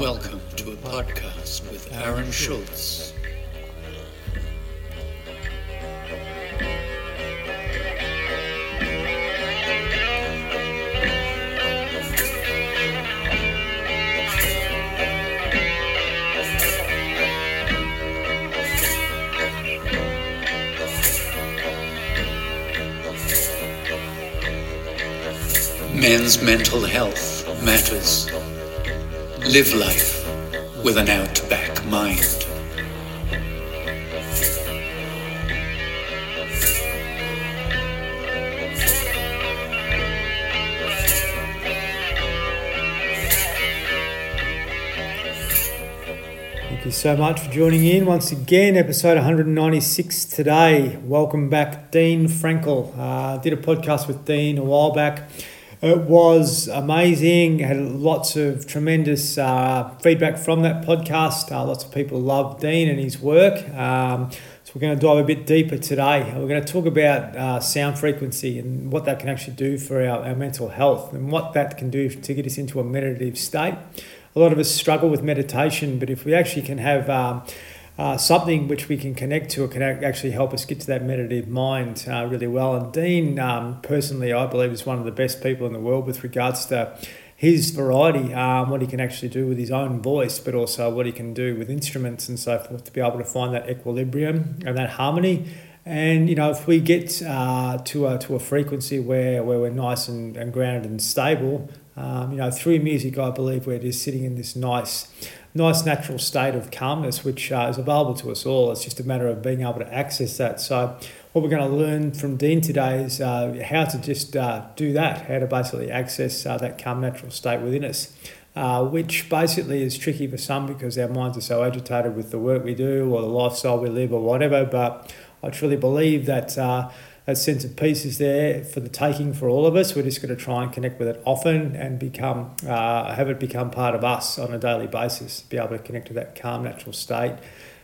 Welcome to a podcast with Aaron Schultz. Men's mental health matters. Live life with an outback mind. Thank you so much for joining in once again. Episode 196 today. Welcome back, Dean Frenkel. Uh, did a podcast with Dean a while back. It was amazing. Had lots of tremendous uh, feedback from that podcast. Uh, lots of people love Dean and his work. Um, so we're going to dive a bit deeper today. We're going to talk about uh, sound frequency and what that can actually do for our, our mental health and what that can do to get us into a meditative state a lot of us struggle with meditation, but if we actually can have um, uh, something which we can connect to, can actually help us get to that meditative mind uh, really well. And Dean, um, personally, I believe is one of the best people in the world with regards to his variety, um, what he can actually do with his own voice, but also what he can do with instruments and so forth to be able to find that equilibrium and that harmony. And you know, if we get uh, to a to a frequency where, where we're nice and, and grounded and stable, um, you know, through music, I believe we're just sitting in this nice, nice natural state of calmness, which uh, is available to us all. It's just a matter of being able to access that. So, what we're going to learn from Dean today is uh, how to just uh, do that, how to basically access uh, that calm natural state within us. Uh, which basically is tricky for some because our minds are so agitated with the work we do or the lifestyle we live or whatever. But I truly believe that uh, that sense of peace is there for the taking for all of us. We're just going to try and connect with it often and become uh, have it become part of us on a daily basis. Be able to connect to that calm, natural state.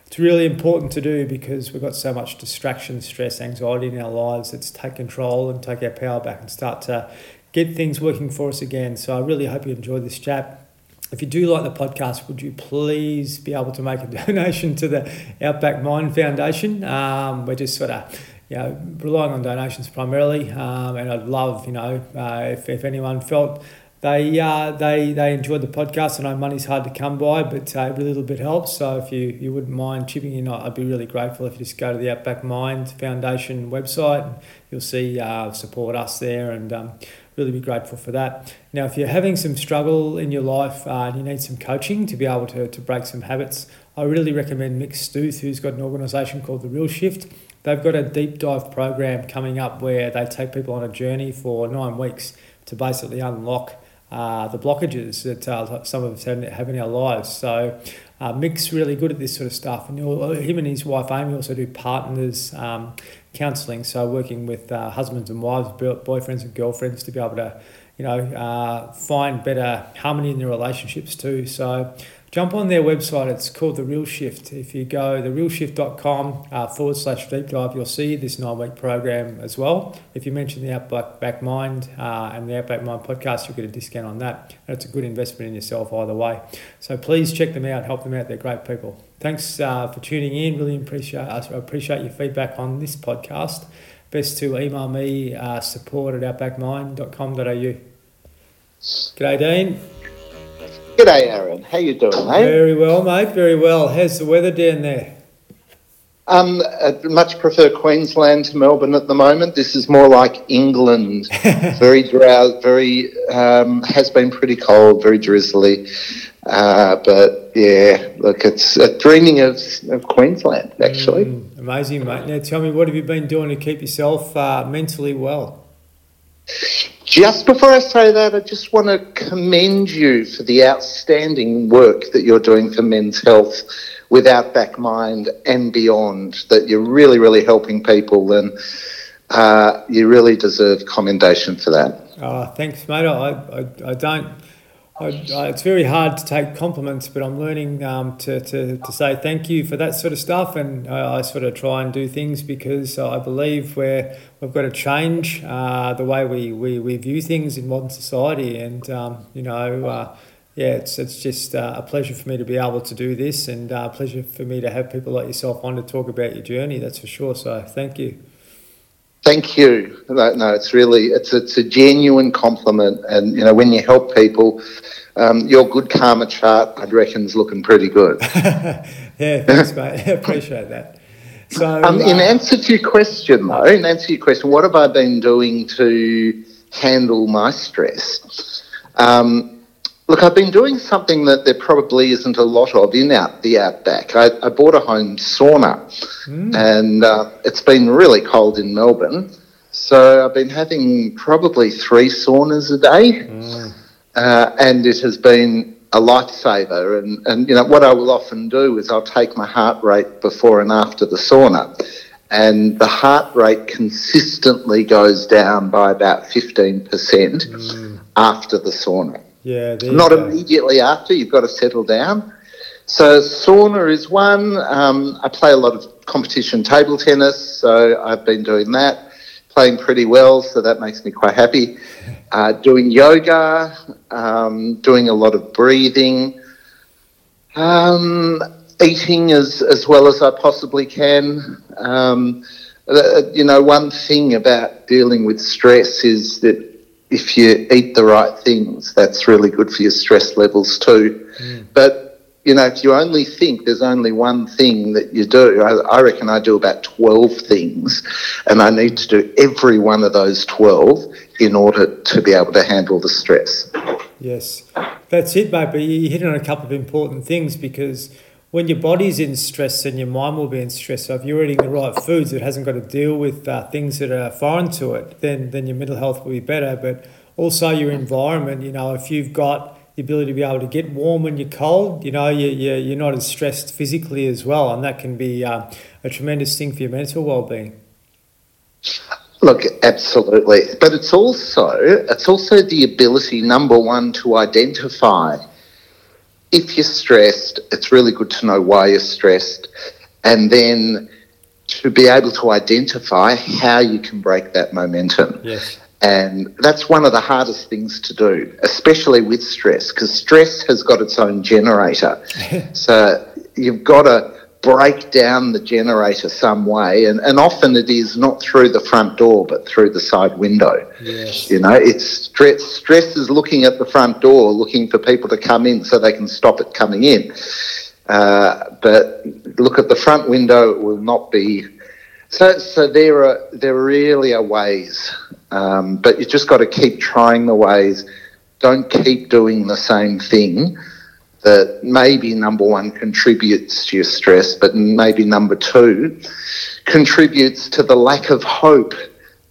It's really important to do because we've got so much distraction, stress, anxiety in our lives. Let's take control and take our power back and start to get things working for us again. So I really hope you enjoyed this chat. If you do like the podcast, would you please be able to make a donation to the Outback Mind Foundation? Um, we're just sort of you know, relying on donations primarily. Um, and I'd love, you know, uh, if, if anyone felt they uh, they they enjoyed the podcast. I know money's hard to come by, but uh, every little bit helps. So if you, you wouldn't mind chipping in, I'd be really grateful if you just go to the Outback Mind Foundation website. You'll see uh, support us there, and um, really be grateful for that. Now, if you're having some struggle in your life uh, and you need some coaching to be able to, to break some habits, I really recommend Mick Stuth, who's got an organisation called The Real Shift. They've got a deep dive program coming up where they take people on a journey for nine weeks to basically unlock uh, the blockages that uh, some of us have in our lives. So uh, Mick's really good at this sort of stuff, and him and his wife Amy also do partners um, counselling. So working with uh, husbands and wives, boyfriends and girlfriends to be able to, you know, uh, find better harmony in their relationships too. So jump on their website. It's called The Real Shift. If you go therealshift.com uh, forward slash deep dive, you'll see this nine week program as well. If you mention the Outback Mind uh, and the Outback Mind podcast, you'll get a discount on that. And it's a good investment in yourself either way. So please check them out, help them out. They're great people. Thanks uh, for tuning in. Really appreciate, I appreciate your feedback on this podcast. Best to email me uh, support at outbackmind.com.au. G'day, Dean. G'day, Aaron. How you doing, mate? Very well, mate. Very well. How's the weather down there? Um, I much prefer Queensland to Melbourne at the moment. This is more like England. very drought, very um, has been pretty cold, very drizzly. Uh, but yeah, look, it's uh, dreaming of, of Queensland actually. Mm, amazing, mate. Now, tell me, what have you been doing to keep yourself uh, mentally well? Just before I say that, I just want to commend you for the outstanding work that you're doing for men's health with Outback Mind and beyond. That you're really, really helping people, and uh, you really deserve commendation for that. Oh, thanks, mate. I, I, I don't I, I, it's very hard to take compliments, but I'm learning um, to, to, to say thank you for that sort of stuff. And I, I sort of try and do things because I believe we're, we've got to change uh, the way we, we, we view things in modern society. And, um, you know, uh, yeah, it's it's just uh, a pleasure for me to be able to do this, and uh, a pleasure for me to have people like yourself on to talk about your journey. That's for sure. So thank you. Thank you. No, no, it's really it's it's a genuine compliment, and you know when you help people, um, your good karma chart, I reckon, is looking pretty good. yeah, thanks, mate. I appreciate that. So, um, in uh, answer to your question, though, in answer to your question, what have I been doing to handle my stress? Um, Look, I've been doing something that there probably isn't a lot of in out the outback. I, I bought a home sauna, mm. and uh, it's been really cold in Melbourne, so I've been having probably three saunas a day, mm. uh, and it has been a lifesaver. And, and you know what I will often do is I'll take my heart rate before and after the sauna, and the heart rate consistently goes down by about fifteen percent mm. after the sauna. Yeah, not immediately after. You've got to settle down. So sauna is one. Um, I play a lot of competition table tennis, so I've been doing that, playing pretty well, so that makes me quite happy. Uh, doing yoga, um, doing a lot of breathing, um, eating as as well as I possibly can. Um, uh, you know, one thing about dealing with stress is that if you eat the right things, that's really good for your stress levels too. Mm. But you know, if you only think there's only one thing that you do, I, I, reckon I do about 12 things, and I need to do every one of those 12 in order to be able to handle the stress. Yes, that's it, mate. But you hit on a couple of important things because when your body's in stress and your mind will be in stress. So if you're eating the right foods, it hasn't got to deal with uh, things that are foreign to it, then then your mental health will be better. But also your environment, you know, if you've got the ability to be able to get warm when you're cold, you know, you, you, you're not as stressed physically as well. And that can be uh, a tremendous thing for your mental well-being. Look, absolutely. But it's also, it's also the ability, number one, to identify if you're stressed, it's really good to know why you're stressed and then to be able to identify how you can break that momentum. Yes. And that's one of the hardest things to do, especially with stress, because stress has got its own generator. so you've got to break down the generator some way, and, and often it is not through the front door but through the side window. Yes. You know, it's stress. Stress is looking at the front door, looking for people to come in so they can stop it coming in. Uh, but look at the front window; it will not be. So, so there are there really are ways, um, but you just got to keep trying the ways. Don't keep doing the same thing that maybe number one contributes to your stress, but maybe number two contributes to the lack of hope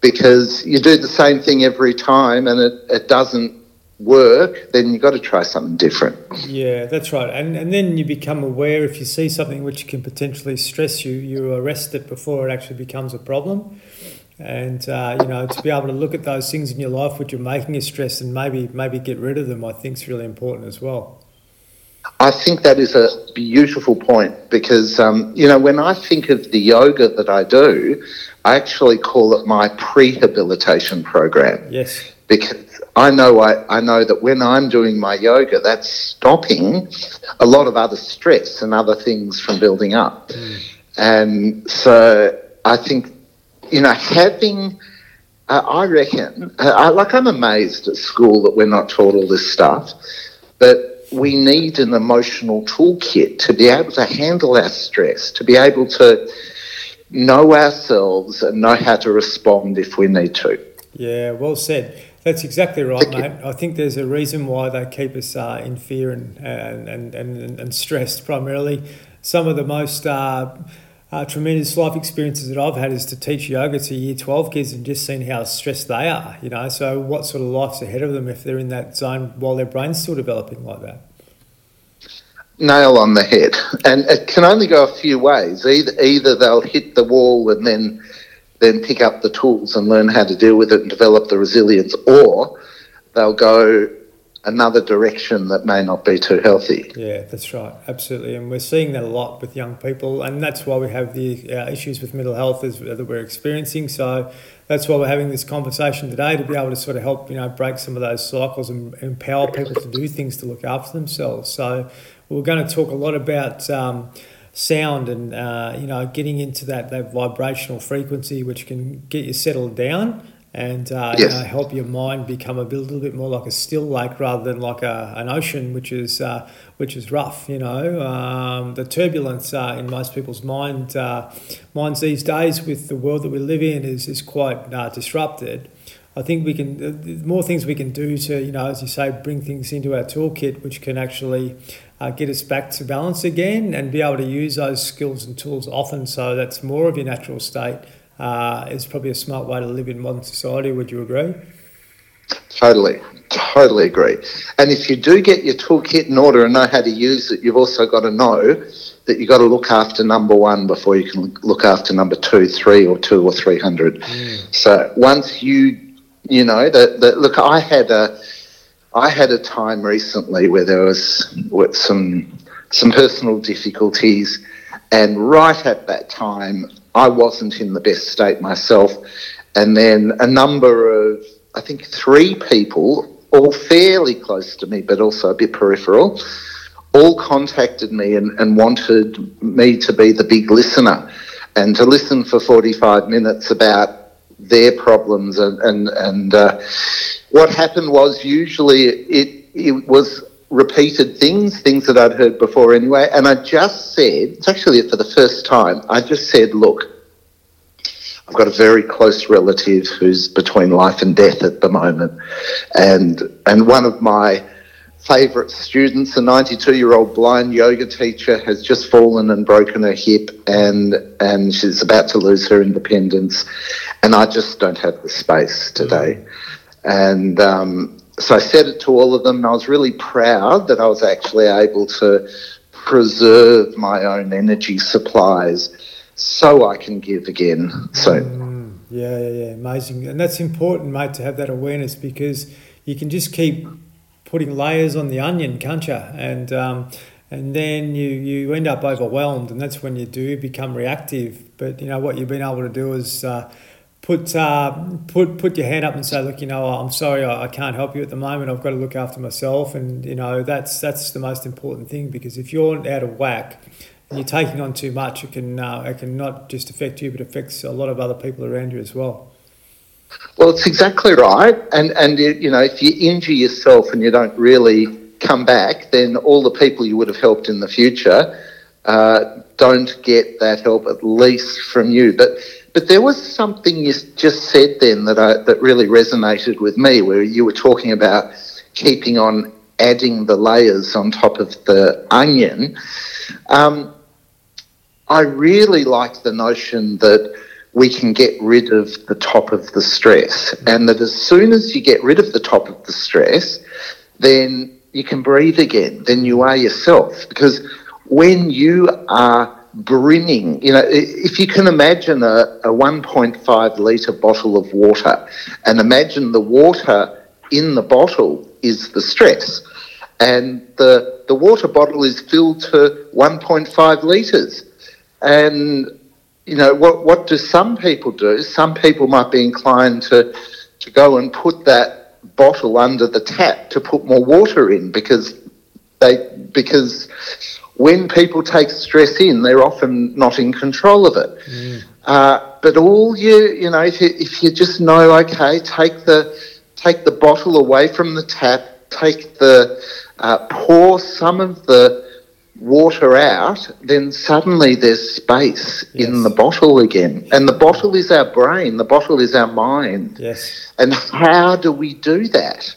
because you do the same thing every time and it, it doesn't work, then you've got to try something different. Yeah, that's right. And, and then you become aware if you see something which can potentially stress you, you arrest it before it actually becomes a problem. And uh, you know, to be able to look at those things in your life which are making you stress and maybe maybe get rid of them, I think is really important as well. I think that is a beautiful point because, um, you know, when I think of the yoga that I do, I actually call it my prehabilitation program. Yes. Because I know I, I know that when I'm doing my yoga, that's stopping a lot of other stress and other things from building up. Mm. And so I think, you know, having, uh, I reckon, uh, I, like I'm amazed at school that we're not taught all this stuff, but we need an emotional toolkit to be able to handle our stress, to be able to know ourselves and know how to respond if we need to. Yeah, well said. That's exactly right, mate. I think there's a reason why they keep us uh, in fear and, and, and, and, and stressed primarily. Some of the most uh, uh, tremendous life experiences that I've had is to teach yoga to year 12 kids and just seen how stressed they are, you know. So, what sort of life's ahead of them if they're in that zone while their brain's still developing like that? Nail on the head. And it can only go a few ways. Either, either they'll hit the wall and then then pick up the tools and learn how to deal with it and develop the resilience, or they'll go another direction that may not be too healthy. Yeah, that's right, absolutely, and we're seeing that a lot with young people, and that's why we have the uh, issues with mental health is, that we're experiencing. So that's why we're having this conversation today to be able to sort of help you know break some of those cycles and empower people to do things to look after themselves. So we're going to talk a lot about. Um, sound and uh, you know getting into that, that vibrational frequency which can get you settled down and uh, yes. you know, help your mind become a, little bit more like a still lake rather than like a, an ocean, which is uh, which is rough. You know, um, the turbulence uh, in most people's mind uh, minds these days with the world that we live in is is quite uh, disrupted. I think we can the more things we can do to you know, as you say, bring things into our toolkit, which can actually uh, get us back to balance again, and be able to use those skills and tools often. So that's more of your natural state uh, is probably a smart way to live in modern society. Would you agree? Totally, totally agree. And if you do get your toolkit in order and know how to use it, you've also got to know that you've got to look after number one before you can look after number two, three, or two or three hundred. Mm. So once you, you know, that look, I had a, I had a time recently where there was with some some personal difficulties, and right at that time, I wasn't in the best state myself. And then a number of, I think, three people, all fairly close to me, but also a bit peripheral, all contacted me and, and wanted me to be the big listener and to listen for 45 minutes about their problems. And, and, and uh, what happened was usually it, it was repeated things, things that I'd heard before anyway. And I just said, it's actually for the first time, I just said, look, I've got a very close relative who's between life and death at the moment. And, and one of my favourite students, a 92 year old blind yoga teacher, has just fallen and broken her hip and, and she's about to lose her independence. And I just don't have the space today. And um, so I said it to all of them, and I was really proud that I was actually able to preserve my own energy supplies so I can give again. So. Mm, yeah, yeah, yeah, amazing, and that's important, mate, to have that awareness because you can just keep putting layers on the onion, can't you? And um, and then you you end up overwhelmed, and that's when you do become reactive. But you know what you've been able to do is. Uh, put uh, put put your hand up and say, look, you know, I'm sorry, I, I, can't help you at the moment. I've got to look after myself, and you know, that's that's the most important thing because if you're out of whack and you're taking on too much, it can uh, it can not just affect you, but affects a lot of other people around you as well. Well, it's exactly right, and and you know, if you injure yourself and you don't really come back, then all the people you would have helped in the future uh, don't get that help at least from you, but but there was something you just said then that I, that really resonated with me, where you were talking about keeping on adding the layers on top of the onion. Um, I really like the notion that we can get rid of the top of the stress, and that as soon as you get rid of the top of the stress, then you can breathe again. Then you are yourself. Because when you are brimming. You know, if you can imagine a, a 1.5 litre bottle of water and imagine the water in the bottle is the stress and the, the water bottle is filled to 1.5 litres. And, you know, what, what do some people do? Some people might be inclined to, to go and put that bottle under the tap to put more water in because they because when people take stress in, they're often not in control of it. Mm. Uh, but all you, you know, if you, if you just know, okay, take the take the bottle away from the tap, take the uh, pour some of the water out, then suddenly there's space yes. in the bottle again. And the bottle is our brain, the bottle is our mind. Yes. And how do we do that?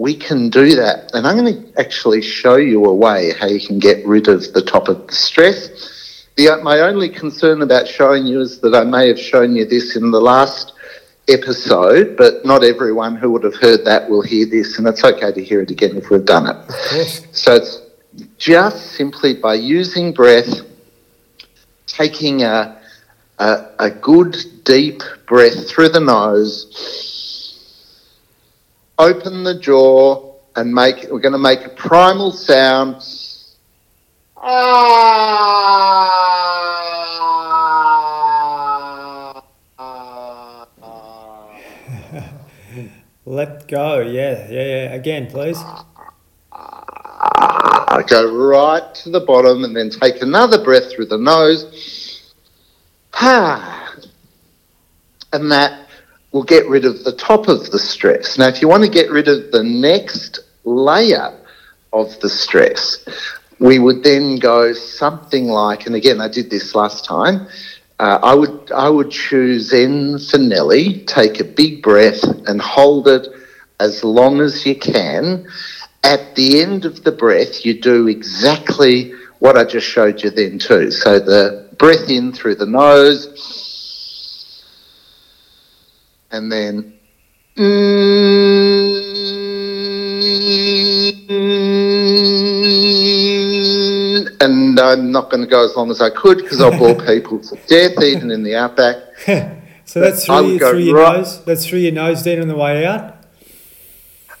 We can do that. And I'm going to actually show you a way how you can get rid of the top of the stress. The, uh, my only concern about showing you is that I may have shown you this in the last episode, but not everyone who would have heard that will hear this, and it's okay to hear it again if we've done it. So it's just simply by using breath, taking a, a, a good deep breath through the nose open the jaw, and make we're going to make a primal sound. Let go. Yeah, yeah, yeah. Again, please. Go right to the bottom and then take another breath through the nose. And that will get rid of the top of the stress. Now, if you want to get rid of the next layer of the stress, we would then go something like, and again, I did this last time. Uh, I would I would choose N for Nelly, take a big breath and hold it as long as you can. At the end of the breath, you do exactly what I just showed you then too. So the breath in through the nose, and then. And I'm not going to go as long as I could because I'll bore people to death, even in the outback. so that's through, your- through your right- nose. That's through your nose, Dean, on the way out.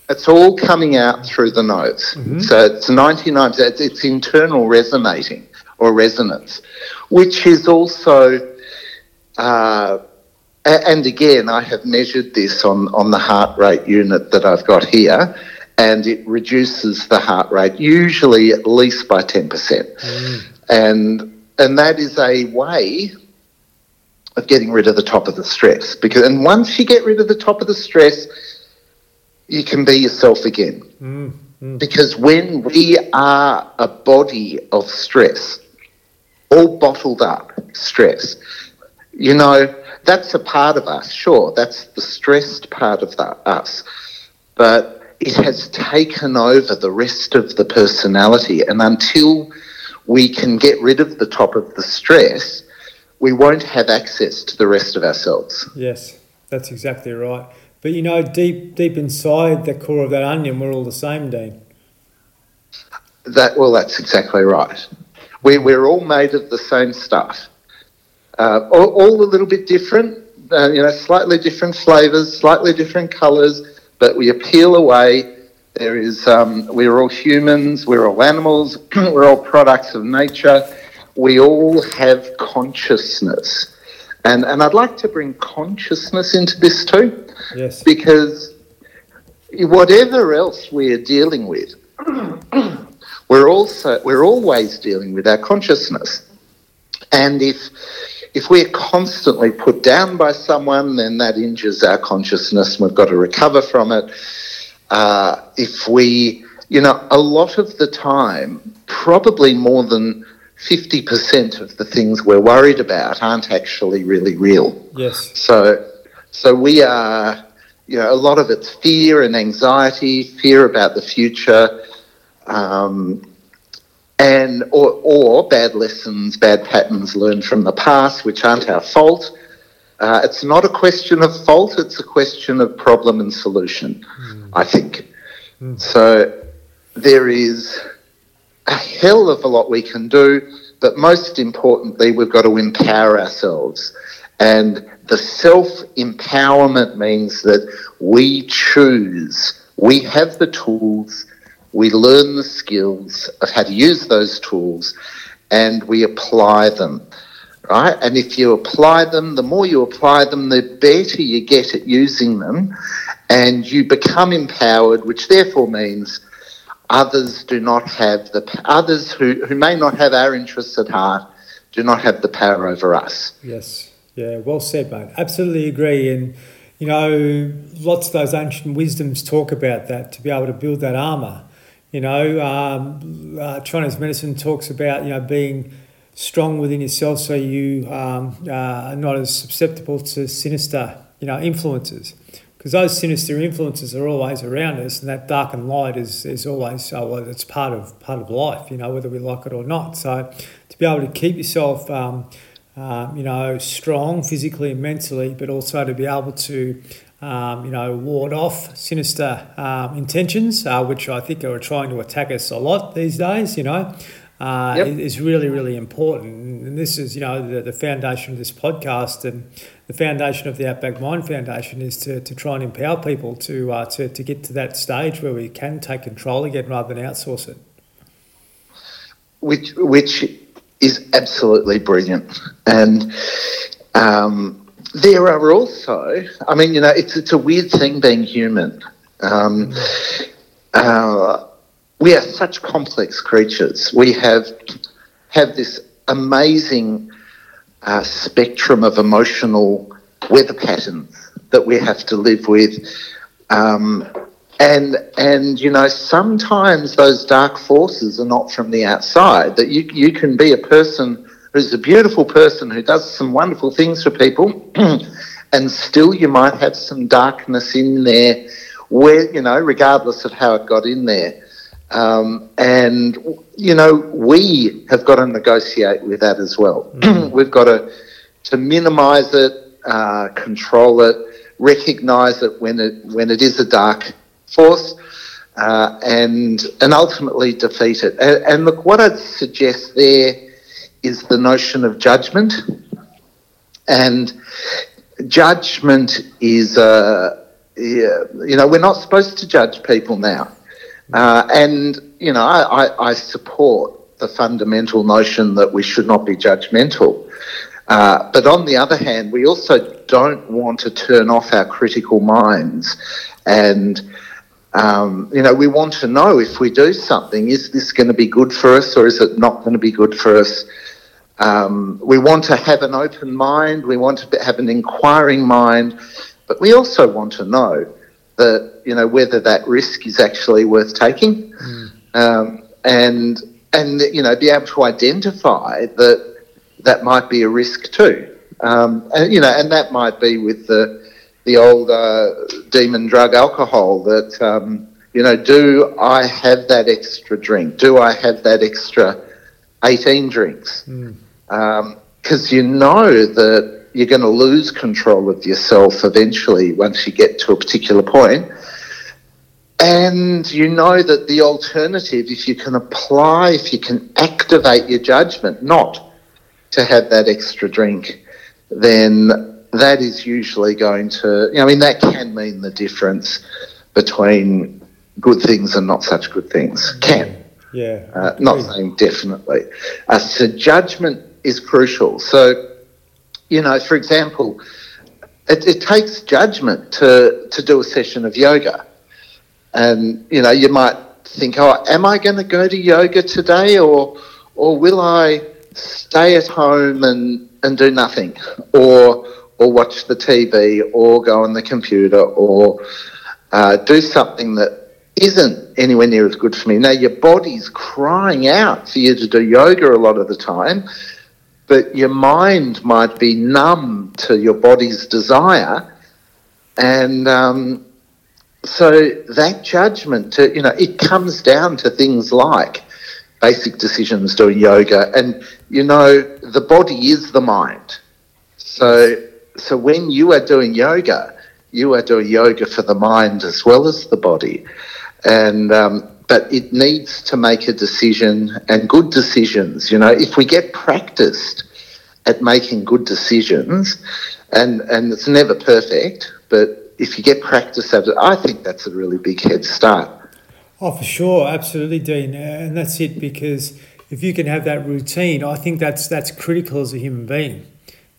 It's all coming out through the nose. So it's 99, it's, it's internal resonating or resonance, which is also, uh, and again, I have measured this on, on the heart rate unit that I've got here, and it reduces the heart rate usually at least by 10%. Mm. And, and that is a way of getting rid of the top of the stress. Because, and once you get rid of the top of the stress, you can be yourself again. Mm, mm. Because when we are a body of stress, all bottled up stress, you know, that's a part of us, sure, that's the stressed part of that, us. But it has taken over the rest of the personality. And until we can get rid of the top of the stress, we won't have access to the rest of ourselves. Yes, that's exactly right. But you know, deep deep inside the core of that onion, we're all the same, Dean. That well, that's exactly right. We we're all made of the same stuff, uh, all, all a little bit different. Uh, you know, slightly different flavors, slightly different colors, but we peel away. There is um, we're all humans. We're all animals. we're all products of nature. We all have consciousness, and and I'd like to bring consciousness into this too Yes. because whatever else we're dealing with, we're also we're always dealing with our consciousness. And if if we're constantly put down by someone, then that injures our consciousness, and we've got to recover from it. Uh, if we, you know, a lot of the time, probably more than 50% of the things we're worried about aren't actually really real. Yes. So, so we are, you know, a lot of it's fear and anxiety, fear about the future, um, and or, or bad lessons, bad patterns learned from the past, which aren't our fault. Uh, it's not a question of fault; it's a question of problem and solution. I think. So there is a hell of a lot we can do, but most importantly, we've got to empower ourselves. And the self empowerment means that we choose, we have the tools, we learn the skills of how to use those tools, and we apply them. Right? And if you apply them, the more you apply them, the better you get at using them, and you become empowered, which therefore means others do not have the others who, who may not have our interests at heart do not have the power over us. Yes. Yeah. Well said, mate. Absolutely agree. And you know, lots of those ancient wisdoms talk about that to be able to build that armor. You know, um, uh, Chinese medicine talks about you know being strong within yourself so you um, uh, are not as susceptible to sinister you know influences. Because those sinister influences are always around us and that dark and light is, is always oh, well, it's part of part of life you know whether we like it or not. So to be able to keep yourself um, um, you know strong physically and mentally but also to be able to um, you know ward off sinister um, intentions uh, which I think are trying to attack us a lot these days you know uh, Yep. is really, really important. And this is, you know, the, the foundation of this podcast and the foundation of the Outback Mind Foundation is to, to try and empower people to, uh, to, to get to that stage where we can take control again rather than outsource it. Which, which is absolutely brilliant. And um, there are also, I mean, you know, it's, it's a weird thing being human. Um, uh, we are such complex creatures. We have have this amazing uh, spectrum of emotional weather patterns that we have to live with. Um, and and you know sometimes those dark forces are not from the outside that you you can be a person who's a beautiful person who does some wonderful things for people and still you might have some darkness in there where you know regardless of how it got in there um, and you know we have got to negotiate with that as well mm. we've got to to minimize it uh, control it recognize it when it when it is a dark force, uh, and and ultimately defeat it. And, and, look, what I'd suggest there is the notion of judgment, and judgment is uh, you know we're not supposed to judge people now, uh, and you know I, I, support the fundamental notion that we should not be judgmental. Uh, but on the other hand, we also don't want to turn off our critical minds and um, you know, we want to know if we do something, is this going to be good for us or is it not going to be good for us? Um, we want to have an open mind, we want to have an inquiring mind, but we also want to know that, you know, whether that risk is actually worth taking mm. um, and, and, you know, be able to identify that that might be a risk too. Um, and, you know, and that might be with the, the old uh, demon drug alcohol that, um, you know, do I have that extra drink? Do I have that extra 18 drinks? Because mm. um, you know that you're going to lose control of yourself eventually once you get to a particular point. And you know that the alternative, if you can apply, if you can activate your judgment not to have that extra drink, then that is usually going to, I mean, that can mean the difference between good things and not such good things. Can. Yeah. Uh, not saying definitely. Uh, so judgment is crucial. So, you know, for example, it, it takes judgment to, to do a session of yoga. And, you know, you might think, oh, am I going to go to yoga today or, or will I stay at home and, and do nothing? Or, or watch the TV or go on the computer or uh, do something that isn't anywhere near as good for me. Now, your body's crying out for you to do yoga a lot of the time, but your mind might be numb to your body's desire. And um, so that judgment, to, you know, it comes down to things like basic decisions doing yoga. And, you know, the body is the mind. So so when you are doing yoga, you are doing yoga for the mind as well as the body, and um, but it needs to make a decision and good decisions. You know, if we get practiced at making good decisions, and and it's never perfect, but if you get practice at it, I think that's a really big head start. Oh, for sure, absolutely, Dean, and that's it because if you can have that routine, I think that's that's critical as a human being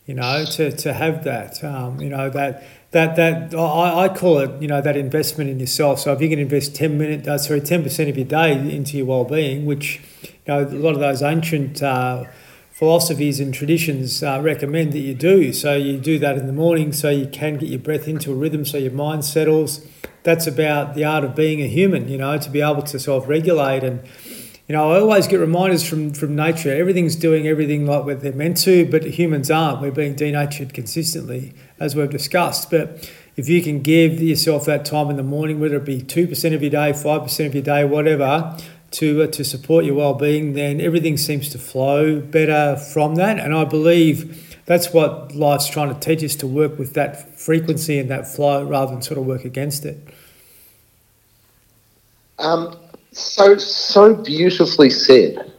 you know, to, to have that, um, you know, that, that, that I, I call it, you know, that investment in yourself. So if you can invest 10 minutes, uh, sorry, 10% of your day into your well-being, which, you know, a lot of those ancient uh, philosophies and traditions uh, recommend that you do. So you do that in the morning so you can get your breath into a rhythm so your mind settles. That's about the art of being a human, you know, to be able to self-regulate and, you know, I always get reminders from, from nature. Everything's doing everything like what they're meant to, but humans aren't. We're being denatured consistently, as we've discussed. But if you can give yourself that time in the morning, whether it be 2% of your day, 5% of your day, whatever, to, uh, to support your well-being, then everything seems to flow better from that. And I believe that's what life's trying to teach us to work with that frequency and that flow rather than sort of work against it. Um, so so beautifully said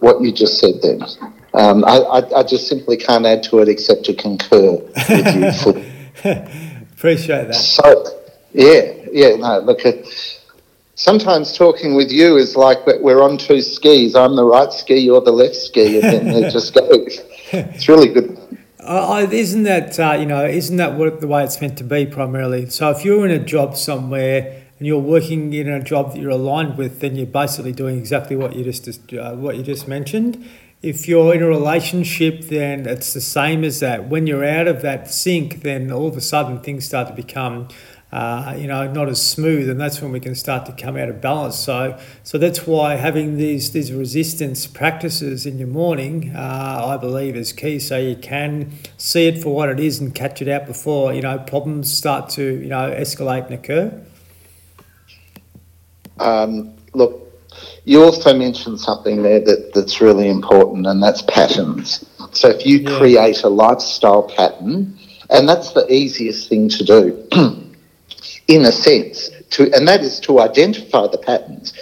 what you just said then Um, I, I, I, just simply can't add to it except to concur with you. Appreciate that. So, yeah, yeah, no, look, uh, sometimes talking with you is like we're on two skis. I'm the right ski, you're the left ski, and then it just goes. It's really good. Uh, isn't that uh, you know? Isn't that what the way it's meant to be primarily? So if you're in a job somewhere and you're working in a job that you're aligned with, then you're basically doing exactly what you just uh, what you just mentioned. If you're in a relationship, then it's the same as that. When you're out of that sync, then all of a sudden things start to become uh, you know, not as smooth, and that's when we can start to come out of balance. So, so that's why having these these resistance practices in your morning, uh, I believe, is key. So you can see it for what it is and catch it out before you know problems start to you know escalate and occur. Um, look, you also mentioned something there that, that's really important, and that's patterns. So if you yeah. create a lifestyle pattern, and that's the easiest thing to do. in a sense, to, and that is to identify the patterns.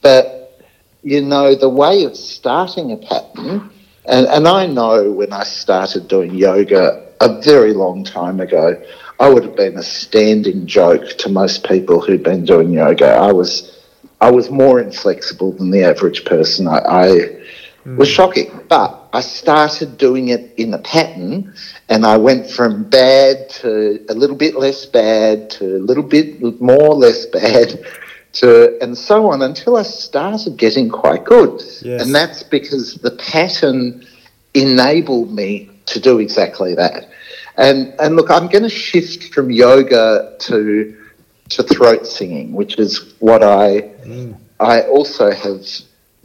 But, you know, the way of starting a pattern, and, and I know when I started doing yoga a very long time ago, I would have been a standing joke to most people who'd been doing yoga. I was, I was more inflexible than the average person. I, I mm. was shocking, but I started doing it in a pattern and I went from bad to a little bit less bad to a little bit more less bad to and so on until I started getting quite good. Yes. And that's because the pattern enabled me to do exactly that. And and look, I'm going to shift from yoga to to throat singing, which is what I mm. I also have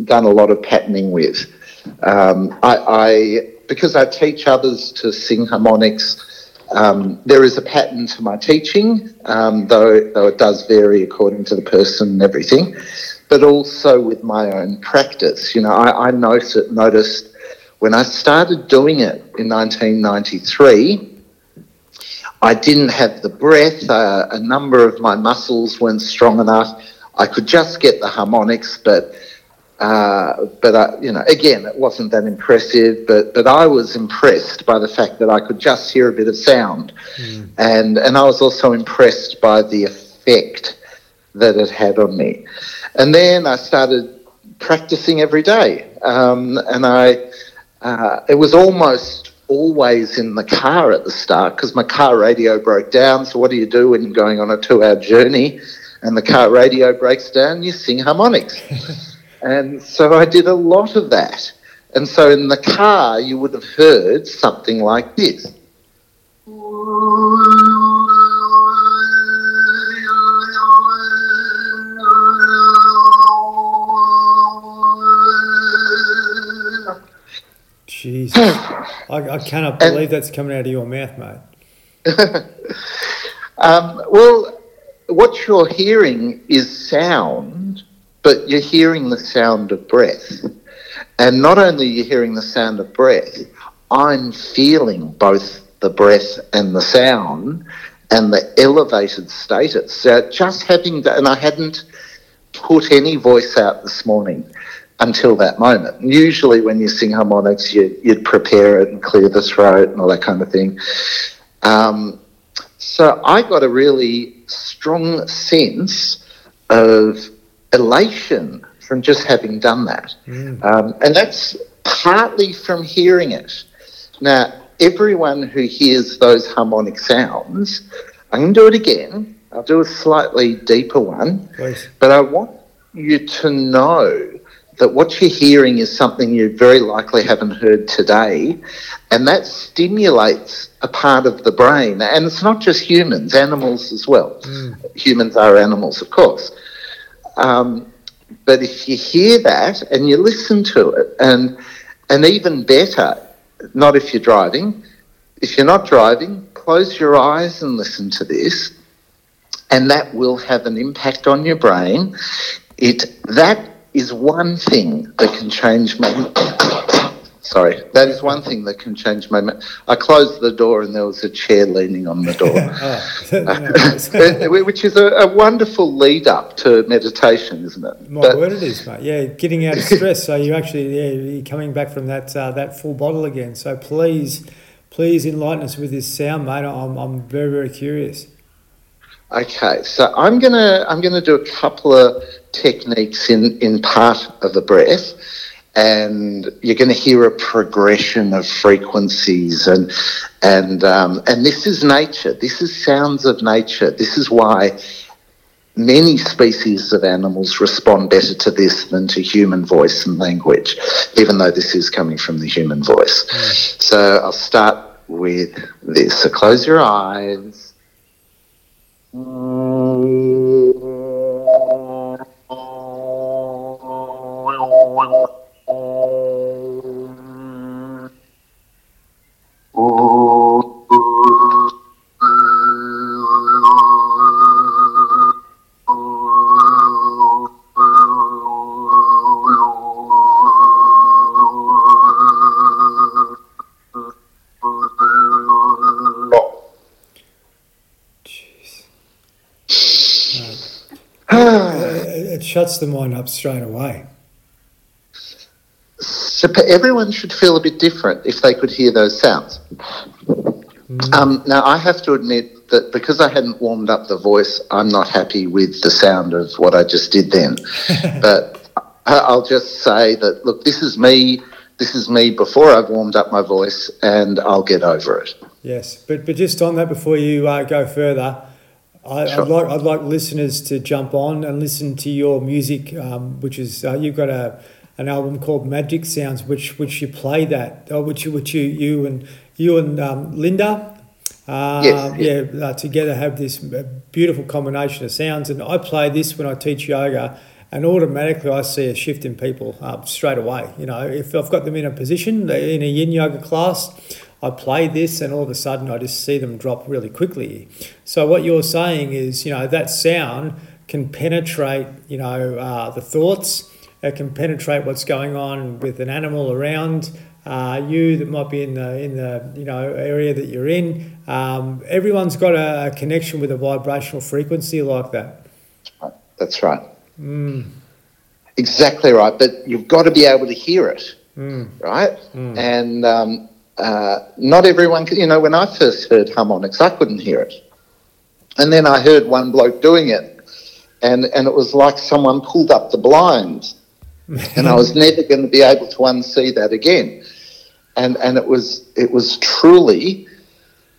done a lot of patterning with. Um, I, I, because I teach others to sing harmonics, um, there is a pattern to my teaching, um, though, though it does vary according to the person and everything, but also with my own practice. You know, I, I noticed, noticed when I started doing it in 1993, I didn't have the breath, uh, a number of my muscles weren't strong enough. I could just get the harmonics, but uh, but I, you know, again, it wasn't that impressive. But but I was impressed by the fact that I could just hear a bit of sound, mm. and and I was also impressed by the effect that it had on me. And then I started practicing every day, um, and I uh, it was almost always in the car at the start because my car radio broke down. So what do you do when you're going on a two-hour journey? And the car radio breaks down, you sing harmonics. And so I did a lot of that. And so in the car, you would have heard something like this. Jesus. I, I cannot believe and, that's coming out of your mouth, mate. um, well, what you're hearing is sound but you're hearing the sound of breath. And not only are you hearing the sound of breath, I'm feeling both the breath and the sound and the elevated status. So just having that, and I hadn't put any voice out this morning until that moment. Usually, when you sing harmonics, you, would prepare it and clear the throat and all that kind of thing. Um, so I got a really strong sense of elation from just having done that. Mm. Um, and that's partly from hearing it. Now, everyone who hears those harmonic sounds, I'm going to do it again. I'll do a slightly deeper one. Please. But I want you to know that what you're hearing is something you very likely haven't heard today, and that stimulates a part of the brain. And it's not just humans, animals as well. Mm. Humans are animals, of course. Um, but if you hear that and you listen to it, and and even better, not if you're driving. If you're not driving, close your eyes and listen to this, and that will have an impact on your brain. It that is one thing that can change me. Sorry, that is one thing that can change my. I closed the door and there was a chair leaning on the door, oh, which is a, a, wonderful lead up to meditation, isn't it? My but, word, it is, mate. Yeah, getting out of stress. so you actually, yeah, you're coming back from that uh, that full bottle again. So please, please enlighten us with this sound, mate. I'm, I'm very, very curious. Okay, so I'm gonna I'm gonna do a couple of techniques in in part of the breath and you're going to hear a progression of frequencies and and um, and this is nature. This is sounds of nature. This is why many species of animals respond better to this than to human voice and language even though this is coming from the human voice. Mm. so i'll start with this. So close your eyes it shuts the mind up straight away. So everyone should feel a bit different if they could hear those sounds. Mm. Um, now, I have to admit that because I hadn't warmed up the voice, I'm not happy with the sound of what I just did then. but I'll just say that, look, this is me. This is me before I've warmed up my voice, and I'll get over it. Yes, but but just on that, before you uh, go further, I, would like I'd like listeners to jump on and listen to your music, um, which is uh, you've got a an album called Magic Sounds, which which you play that, uh, which which you you and you and um, Linda, uh, yes, yes. yeah, uh, together have this uh, beautiful combination of sounds. And I play this when I teach yoga, and automatically I see a shift in people uh, straight away. You know, if I've got them in a position in a Yin yoga class. I play this and all of a sudden I just see them drop really quickly. So what you're saying is, you know, that sound can penetrate, you know, uh, the thoughts, it can penetrate what's going on with an animal around uh, you that might be in the in the you know area that you're in. Um, everyone's got a, a, connection with a vibrational frequency like that. That's right. Mm. Exactly right. But you've got to be able to hear it, mm. right? Mm. And um, uh, not everyone. You know, when I first heard harmonics, I couldn't hear it, and then I heard one bloke doing it, and and it was like someone pulled up the blinds and I was never going to be able to unsee that again. And and it was it was truly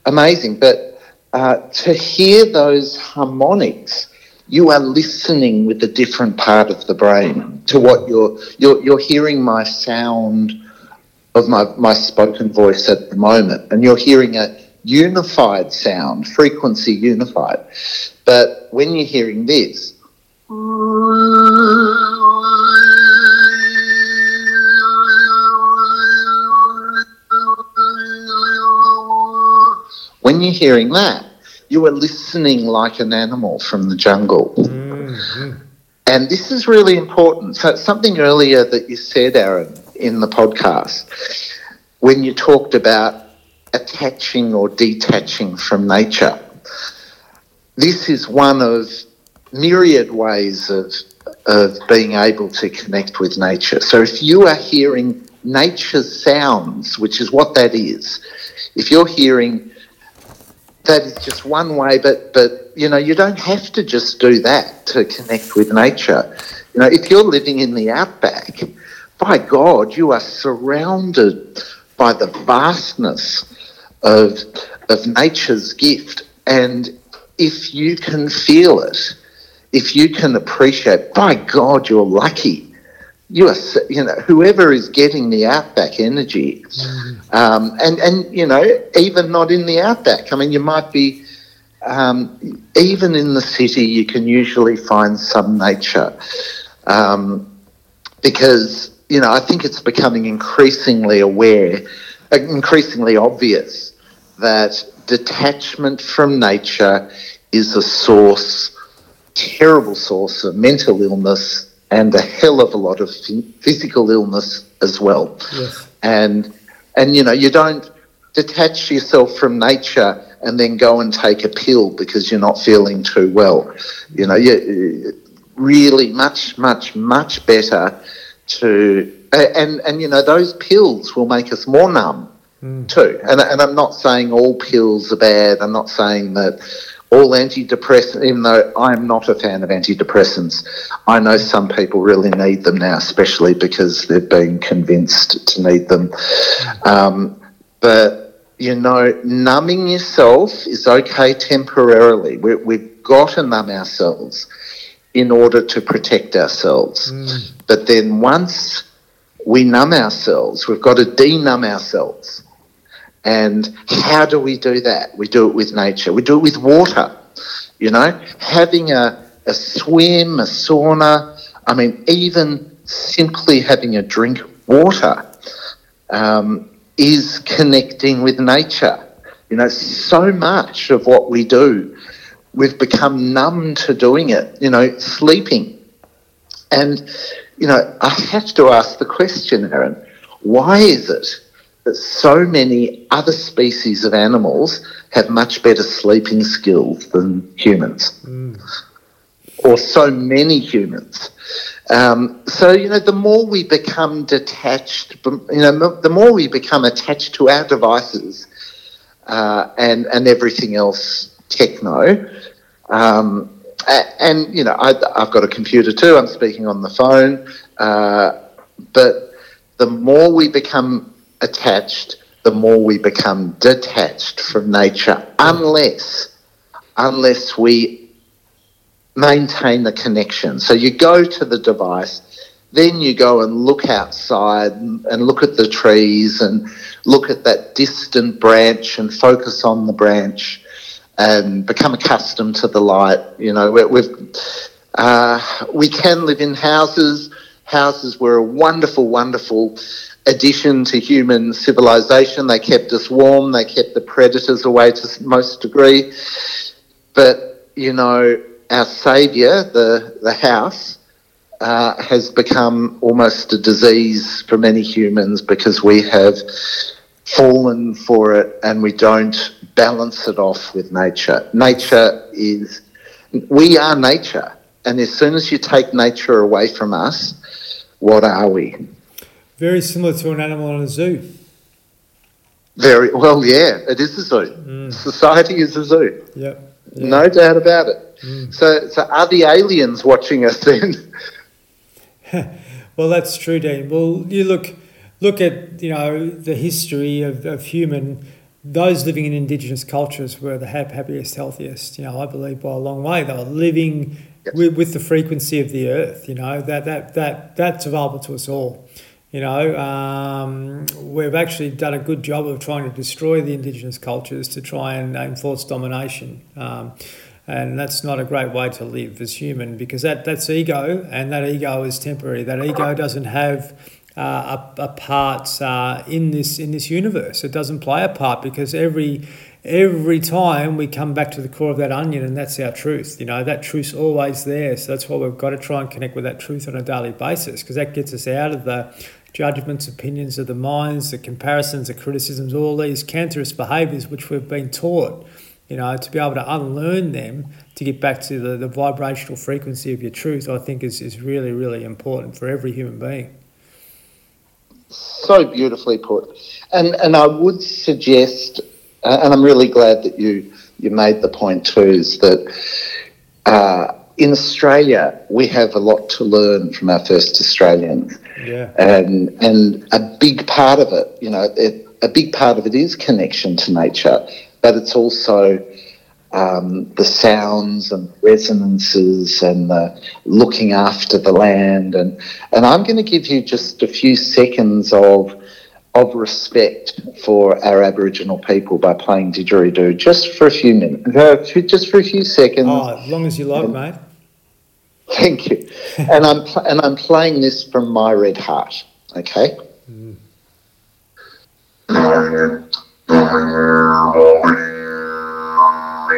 amazing. But uh, to hear those harmonics, you are listening with a different part of the brain to what you're you're you're hearing my sound of my my spoken voice at the moment, and you're hearing a unified sound, frequency unified. But when you're hearing this. when you're hearing that, you are listening like an animal from the jungle. Mm-hmm. And this is really important. So, something earlier that you said, Aaron, in the podcast, when you talked about attaching or detaching from nature, this is one of myriad ways of, of being able to connect with nature. So, if you are hearing nature's sounds, which is what that is, if you're hearing that is just one way, but but you know you don't have to just do that to connect with nature. You know, if you're living in the outback, by God, you are surrounded by the vastness of of nature's gift, and if you can feel it, if you can appreciate, by God, you're lucky you are, you know, whoever is getting the outback energy, um, and and you know, even not in the outback. I mean, you might be, um, even in the city, you can usually find some nature, um, because you know, I think it's becoming increasingly aware, uh, increasingly obvious that detachment from nature is a source, terrible source of mental illness and a hell of a lot of physical illness as well. Yes. and and you know you don't detach yourself from nature and then go and take a pill because you're not feeling too well. You know, you really much, much, much better to and and you know those pills will make us more numb mm. too. And and I'm not saying all pills are bad. I'm not saying that all antidepressants, even though I'm not a fan of antidepressants, I know some people really need them now, especially because they've been convinced to need them. Um, but, you know, numbing yourself is okay temporarily. We, we've got to numb ourselves in order to protect ourselves. Mm. But then once we numb ourselves, we've got to denumb ourselves. And how do we do that? We do it with nature. We do it with water. You know, having a, a swim, a sauna. I mean, even simply having a drink of water um, is connecting with nature. You know, so much of what we do, we've become numb to doing it. You know, sleeping. And, you know, I have to ask the question, Aaron, why is it that so many other species of animals have much better sleeping skills than humans, mm. or so many humans. Um, so you know, the more we become detached, you know, the more we become attached to our devices uh, and and everything else techno. Um, and you know, I, have got a computer too. I'm speaking on the phone, uh, but the more we become attached, the more we become detached from nature, unless unless we maintain the connection. So you go to the device, then you go and look outside and, and look at the trees and look at that distant branch and focus on the branch and become accustomed to the light. You know, we've uh, we can live in houses. Houses were a wonderful, wonderful addition to human civilization. They kept us warm, they kept the predators away to most degree. But, you know, our saviour, the, the house, uh, has become almost a disease for many humans because we have fallen for it and we don't balance it off with nature. Nature is, we are nature. And as soon as you take nature away from us, what are we? Very similar to an animal in a zoo. Very well, yeah, it is a zoo. Mm. Society is a zoo. Yep. Yeah. No doubt about it. Mm. So, so are the aliens watching us then? well, that's true, Dean. Well, you look look at you know the history of, of human those living in indigenous cultures were the happiest, healthiest. You know, I believe by a long way they were living yes. with, with the frequency of the earth. You know that that that that's available to us all. You know, um, we've actually done a good job of trying to destroy the indigenous cultures to try and enforce domination. Um, and that's not a great way to live as human because that, that's ego, and that ego is temporary. That ego doesn't have a, a, part uh, in this in this universe. It doesn't play a part because every every time we come back to the core of that onion, and that's our truth. You know, that truth's always there. So that's why we've got to try and connect with that truth on a daily basis because that gets us out of the judgments, opinions of the minds, the comparisons, the criticisms, all these cancerous behaviours which we've been taught, you know, to be able to unlearn them to get back to the, the vibrational frequency of your truth, I think is, is really, really important for every human being. So beautifully put. And, and I would suggest, uh, and I'm really glad that you, you made the point too, is that uh, in Australia, we have a lot to learn from our first Australians. Yeah. And, and a big part of it, you know, it, a big part of it is connection to nature, but it's also um, the sounds and resonances and the looking after the land. And, and I'm going to give you just a few seconds of of respect for our Aboriginal people by playing didgeridoo just for a few minutes, just for a few seconds. Oh, as long as you like, mate. Thank you. and I'm pl- and I'm playing this from my red heart. Okay. Mm.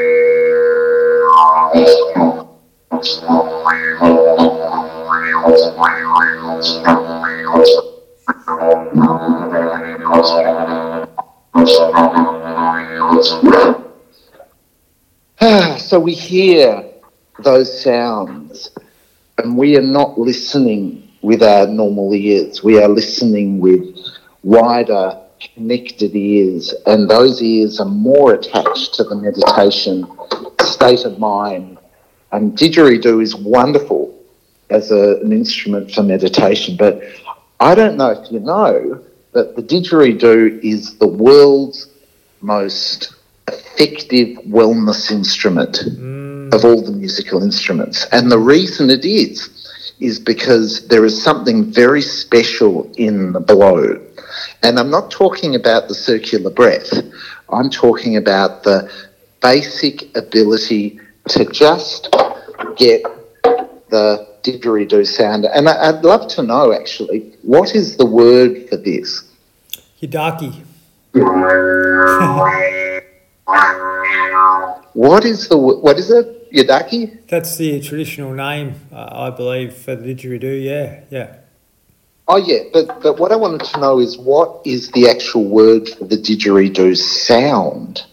so we hear those sounds and we are not listening with our normal ears. We are listening with wider, connected ears, and those ears are more attached to the meditation state of mind. And didgeridoo is wonderful as a, an instrument for meditation, but I don't know if you know that the didgeridoo is the world's most effective wellness instrument mm. of all the musical instruments. And the reason it is, is because there is something very special in the blow. And I'm not talking about the circular breath, I'm talking about the basic ability to just get the didgeridoo sound. And I'd love to know actually, what is the word for this? Yidaki. what is the what is it? Yidaki? That's the traditional name, uh, I believe, for the didgeridoo. Yeah, yeah. Oh yeah, but but what I wanted to know is what is the actual word for the didgeridoo sound?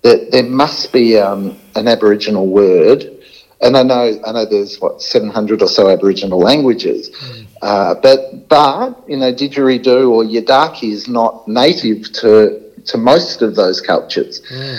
That there must be um, an Aboriginal word, and I know I know there's what 700 or so Aboriginal languages, mm. uh, but but you know didgeridoo or yidaki is not native to to most of those cultures. Mm.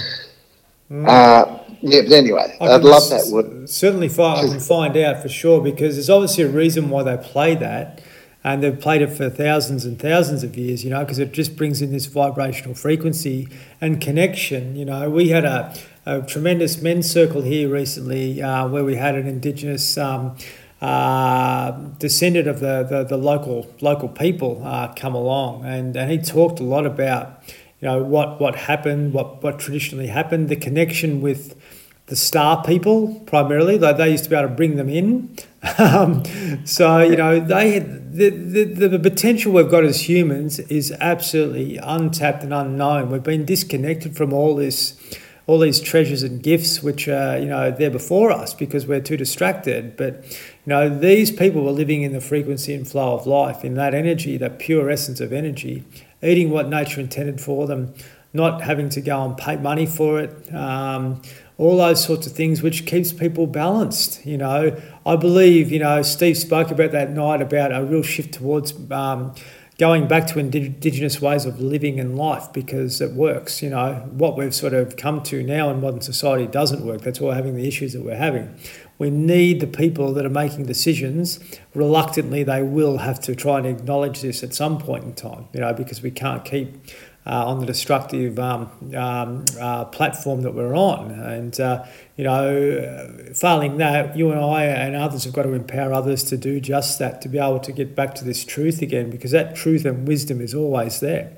Mm. Uh, yeah, but anyway, I would love that word. Certainly, I can find out for sure because there's obviously a reason why they play that, and they've played it for thousands and thousands of years. You know, because it just brings in this vibrational frequency and connection. You know, we had a, a tremendous men's circle here recently uh, where we had an Indigenous. Um, uh, descendant of the, the, the, local local people uh, come along and, and he talked a lot about you know what what happened, what what traditionally happened, the connection with the star people primarily. Like they used to be able to bring them in. Um, so you know they the, the the potential we've got as humans is absolutely untapped and unknown. We've been disconnected from all this. All these treasures and gifts, which are you know they're before us because we're too distracted. But you know these people were living in the frequency and flow of life, in that energy, that pure essence of energy, eating what nature intended for them, not having to go and pay money for it, um, all those sorts of things, which keeps people balanced. You know, I believe, you know, Steve spoke about that night about a real shift towards um, going back to indigenous ways of living and life because it works. You know, what we've sort of come to now in modern society doesn't work. That's why we're having the issues that we're having. We need the people that are making decisions. Reluctantly, they will have to try and acknowledge this at some point in time, you know, because we can't keep uh, on the destructive um, um, uh, platform that we're on. And, uh, you know, failing that, you and I and others have got to empower others to do just that, to be able to get back to this truth again, because that truth and wisdom is always there.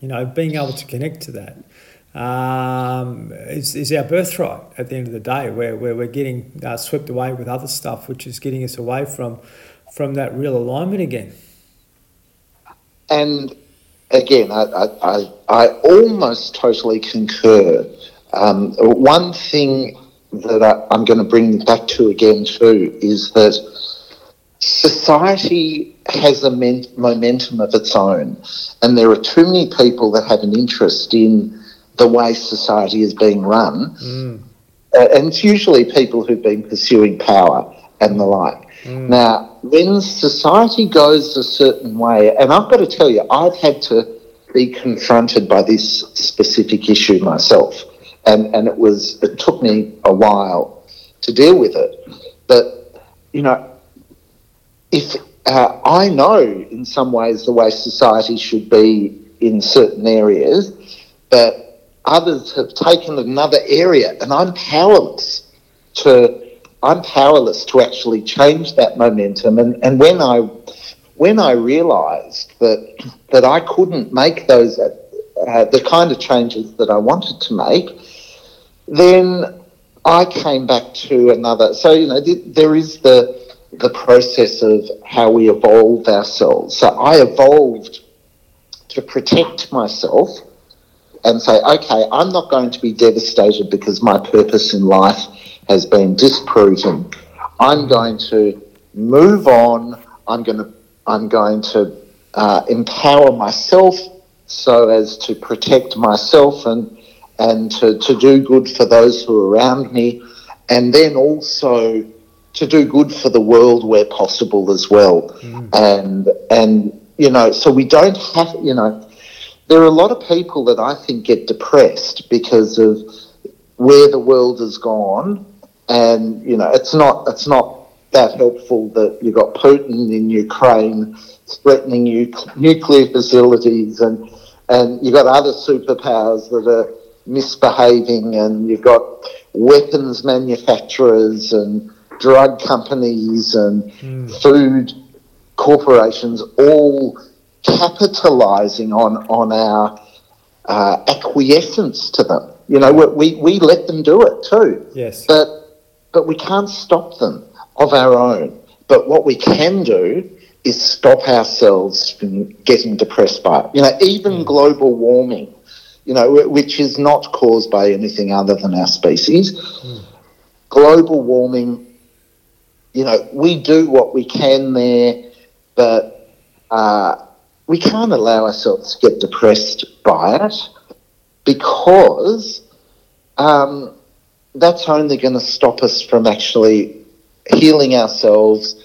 You know, being able to connect to that um, is, is our birthright at the end of the day, where, where we're getting uh, swept away with other stuff, which is getting us away from, from that real alignment again. And again, I, I, I almost totally concur. Um, one thing that I, I'm going to bring back to again, too, is that society has a men- momentum of its own, and there are too many people that have an interest in the way society is being run. Mm. Uh, and it's usually people who've been pursuing power and the like. Mm. Now, when society goes a certain way, and I've got to tell you, I've had to be confronted by this specific issue myself. And, and it was it took me a while to deal with it. But you know, if uh, I know in some ways the way society should be in certain areas, but others have taken another area, and I'm powerless to. I'm powerless to actually change that momentum. And, and when I when I realised that that I couldn't make those uh, the kind of changes that I wanted to make, then I came back to another. So you know, th- there is the the process of how we evolve ourselves. So I evolved to protect myself and say, okay, I'm not going to be devastated because my purpose in life has been disproven. I'm going to move on. I'm going to I'm going to uh, empower myself so as to protect myself and and to, to do good for those who are around me, and then also to do good for the world where possible as well. Mm. And and you know, so we don't have you know, there are a lot of people that I think get depressed because of where the world has gone, and you know, it's not it's not that helpful that you've got Putin in Ukraine threatening nuclear facilities and and you've got other superpowers that are misbehaving and you've got weapons manufacturers and drug companies and mm. food corporations all capitalizing on on our uh, acquiescence to them. You know, we, we let them do it too. Yes. But but we can't stop them of our own. But what we can do is stop ourselves from getting depressed by it. You know, even mm. global warming, you know, which is not caused by anything other than our species. Mm. Global warming, you know, we do what we can there, but uh, we can't allow ourselves to get depressed by it because um, that's only going to stop us from actually healing ourselves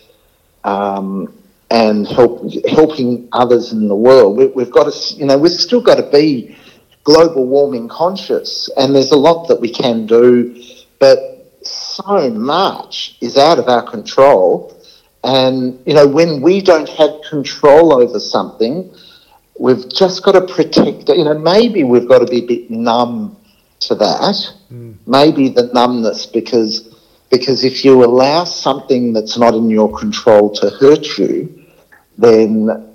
um, and help, helping others in the world. We, have got to, you know, we've still got to be global warming conscious, and there's a lot that we can do, but so much is out of our control. And, you know, when we don't have control over something, we've just got to protect it. You know, maybe we've got to be a bit numb to that. Mm. Maybe the numbness because because if you allow something that's not in your control to hurt you, then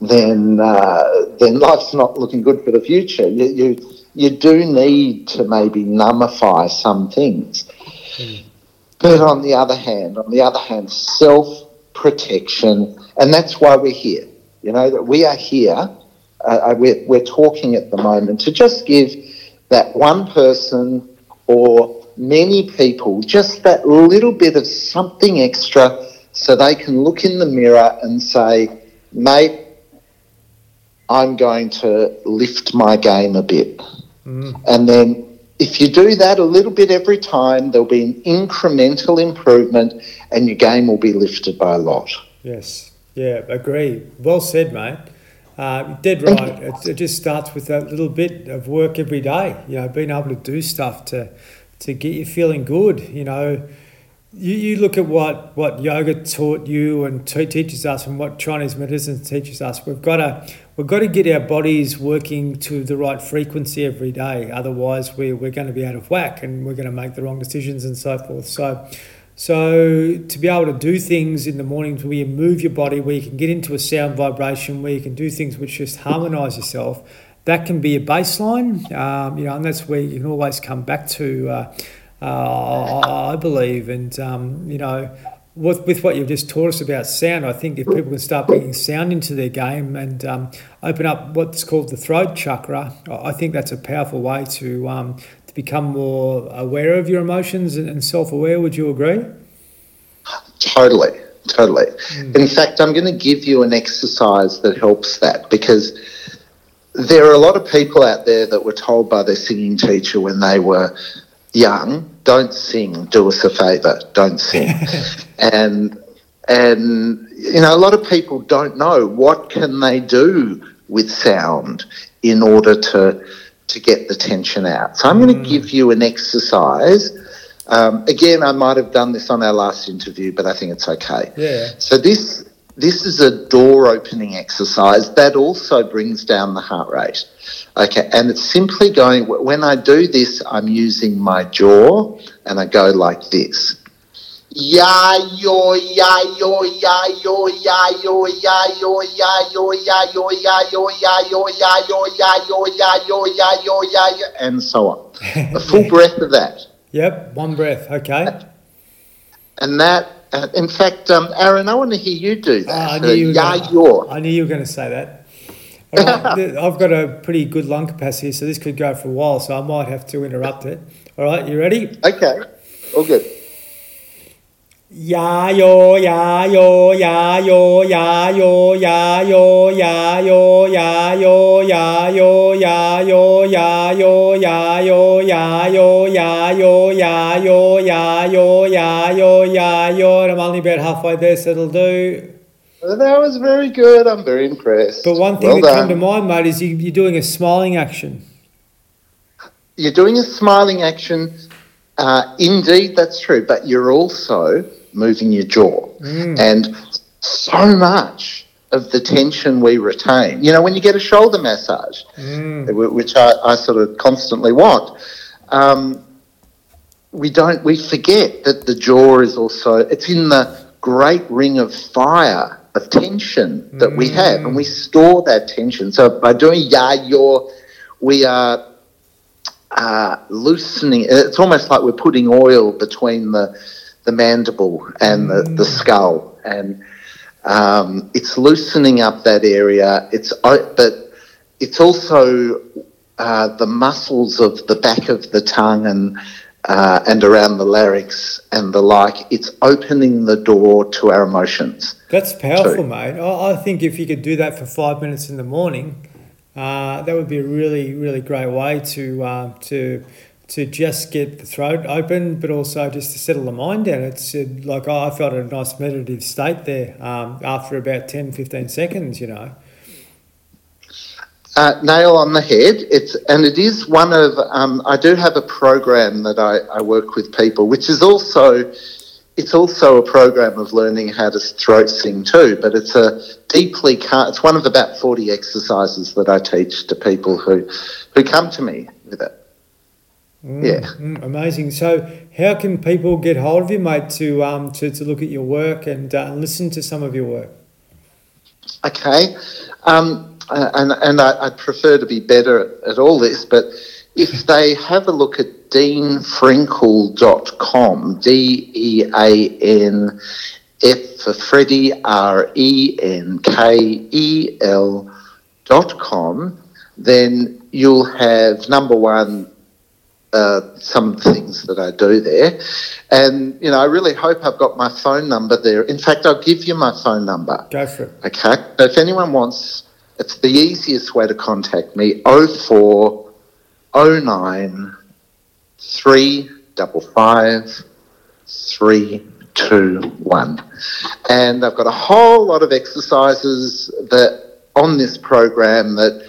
then uh, then life's not looking good for the future. You, you you do need to maybe numbify some things. Mm. But on the other hand, on the other hand, self protection, and that's why we're here. You know that we are here. Uh, uh, we're, we're talking at the moment to just give that one person or many people just that little bit of something extra so they can look in the mirror and say, mate, I'm going to lift my game a bit. Mm. And then if you do that a little bit every time, there'll be an incremental improvement and your game will be lifted by a lot. Yes, yeah, agree. Well said, mate. Uh, dead right. It, it, just starts with a little bit of work every day. You know, being able to do stuff to to get you feeling good. You know, you, you look at what, what yoga taught you and t- teaches us, and what Chinese medicine teaches us. We've got to we've got to get our bodies working to the right frequency every day. Otherwise, we we're going to be out of whack, and we're going to make the wrong decisions and so forth. So. So to be able to do things in the mornings where you move your body, where you can get into a sound vibration, where you can do things which just harmonize yourself, that can be a baseline, um, you know, and that's where you can always come back to. Uh, uh, I believe, and um, you know, with, with what you've just taught us about sound, I think if people can start bringing sound into their game and um, open up what's called the throat chakra, I think that's a powerful way to um, to become more aware of your emotions and, and self-aware. Would you agree? Totally, totally. Mm. In fact, I'm going to give you an exercise that helps that because there are a lot of people out there that were told by their singing teacher when they were young, don't sing, do us a favour, don't sing. and and you know, a lot of people don't know what can they do with sound in order to to get the tension out. So I'm mm. going to give you an exercise. Um, again, I might have done this on our last interview, but I think it's okay. Yeah. So this this is a door opening exercise that also brings down the heart rate. Okay, and it's simply going, when I do this, I'm using my jaw and I go like this. Ya yo ya yo ya yo ya yo ya yo ya yo ya yo ya yo ya yo ya yo ya yo ya yo ya yo ya and so on. A full breath of that. Yep, one breath. Okay. And that uh, in fact, um, Aaron, I want to hear you do that. Uh, I, knew you were gonna, I knew you were going to say that. Right, I've got a pretty good lung capacity, so this could go for a while, so I might have to interrupt it. All right, you ready? Okay, all good. Ya yo ya yo ya yo ya yo ya yo ya yo ya yo ya yo ya yo ya yo ya yo ya yo ya yo ya yo ya yo ya yo ya yo and I'm only about halfway there so it'll do That was very good. I'm very impressed. but one thing Well that come to done. mind mate is you, you're doing a smiling action You're doing a smiling action. Uh, indeed, that's true. But you're also moving your jaw. And so much of the tension we retain, you know, when you get a shoulder massage, wh- which I, I sort of constantly want, um, we don't, we forget that the jaw is also, it's in the great ring of fire of tension that we have, and we store that tension. So by doing ya, yaw, we are uh, loosening. It's almost like we're putting oil between the the mandible and the, the skull, and um, it's loosening up that area. It's but it's also uh, the muscles of the back of the tongue and uh, and around the larynx and the like. It's opening the door to our emotions. That's powerful, Sorry. mate. I, I think if you could do that for five minutes in the morning, uh, that would be a really, really great way to uh, to to just get the throat open, but also just to settle the mind down. It's uh, like I felt a nice meditative state there um, after about 10, 15 seconds, you know. Uh, nail on the head. It's and it is one of. Um, I do have a program that I, I work with people, which is also. It's also a program of learning how to throat sing too, but it's a deeply. It's one of about forty exercises that I teach to people who, who come to me with it. Yeah. Mm, amazing. So, how can people get hold of you, mate, to um, to, to look at your work and uh, listen to some of your work? Okay, um, and and I, I'd prefer to be better at all this, but if they have a look at deanfrenkel.com, D E A N F for Freddie, R E N K E L dot com, then you'll have number one uh, some of the things that I do there. And, you know, I really hope I've got my phone number there. In fact, I'll give you my phone number. Go for it. Okay. So if anyone wants, it's the easiest way to contact me 04 09 355 321. And I've got a whole lot of exercises that on this program that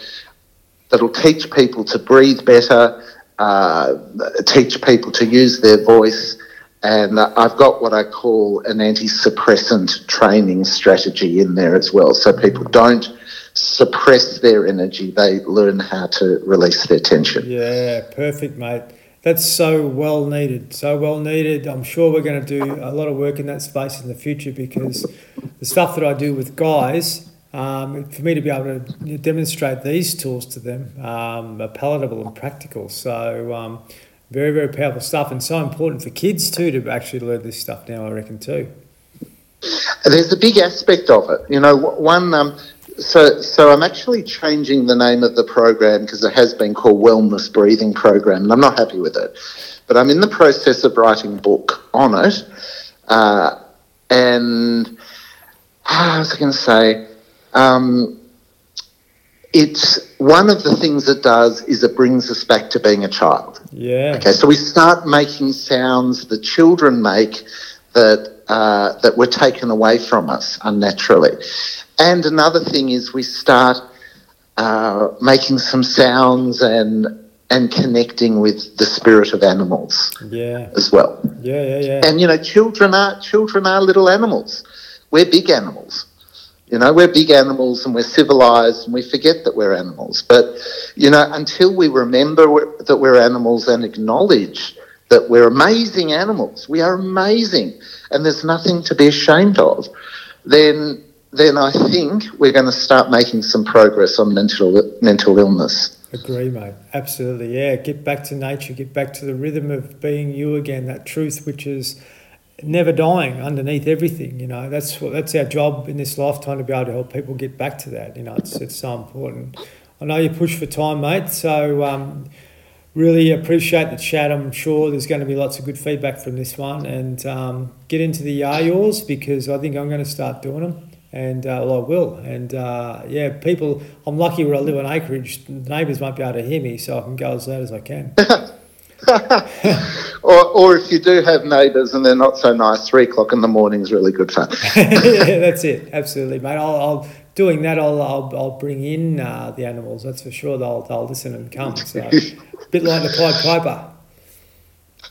that'll teach people to breathe better, uh, teach people to use their voice. And I've got what I call an anti suppressant training strategy in there as well. So people don't suppress their energy, they learn how to release their tension. Yeah, perfect, mate. That's so well needed. So well needed. I'm sure we're going to do a lot of work in that space in the future because the stuff that I do with guys, um, for me to be able to demonstrate these tools to them, um, are palatable and practical. So um, very, very powerful stuff, and so important for kids too to actually learn this stuff now. I reckon too. There's a big aspect of it. You know, one. Um, so, so I'm actually changing the name of the program because it has been called Wellness Breathing Program, and I'm not happy with it. But I'm in the process of writing a book on it, uh, and ah, I was going to say, um, it's one of the things it does is it brings us back to being a child. Yeah. Okay, so we start making sounds that children make that uh, that were taken away from us unnaturally. And another thing is we start uh, making some sounds and and connecting with the spirit of animals Yeah. as well. Yeah. Yeah. Yeah. And you know, children are children are little animals. We're big animals. You know, we're big animals and we're civilized and we forget that we're animals. But, you know, until we remember we're, that we're animals and acknowledge that we're amazing animals, we are amazing and there's nothing to be ashamed of, then, then I think we're going to start making some progress on mental, mental illness. Agree, mate. Absolutely. Yeah. Get back to nature. Get back to the rhythm of being you again. That truth, which is never dying underneath everything. You know, that's that's our job in this lifetime to be able to help people get back to that. You know, it's it's so important. I know you push for time, mate. So um, really appreciate the chat. I'm sure there's going to be lots of good feedback from this one, and um, get into the yours because I think I'm going to start doing them, and uh, well, I will. And uh, yeah, people, I'm lucky where I live on acreage. Neighbours won't be able to hear me, so I can go as loud as I can. or, or if you do have neighbours and they're not so nice, three o'clock in the morning is really good fun. yeah, that's it. Absolutely, mate. I'll, I'll doing that. I'll, I'll, I'll bring in uh, the animals. That's for sure. They'll, they'll listen and come. So, a bit like the Pied Piper.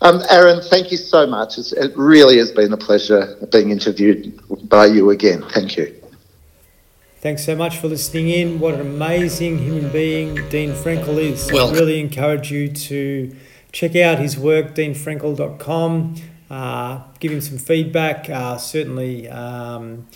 Um, Aaron, thank you so much. It's, it really has been a pleasure being interviewed by you again. Thank you. Thanks so much for listening in. What an amazing human being Dean Frenkel is. Well, I really encourage you to check out his work, deanfrenkel.com. Uh, give him some feedback. Uh, certainly um,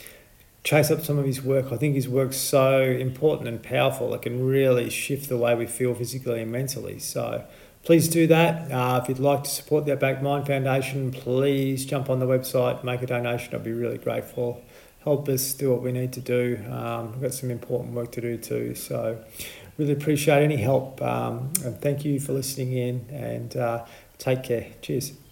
chase up some of his work. I think his work's so important and powerful. It can really shift the way we feel physically and mentally. So please do that. Uh, if you'd like to support the Outback Mind Foundation, please jump on the website, make a donation. I'd be really grateful. Help us do what we need to do. Um, we've got some important work to do too. So really appreciate any help. Um, and thank you for listening in and uh, take care. Cheers.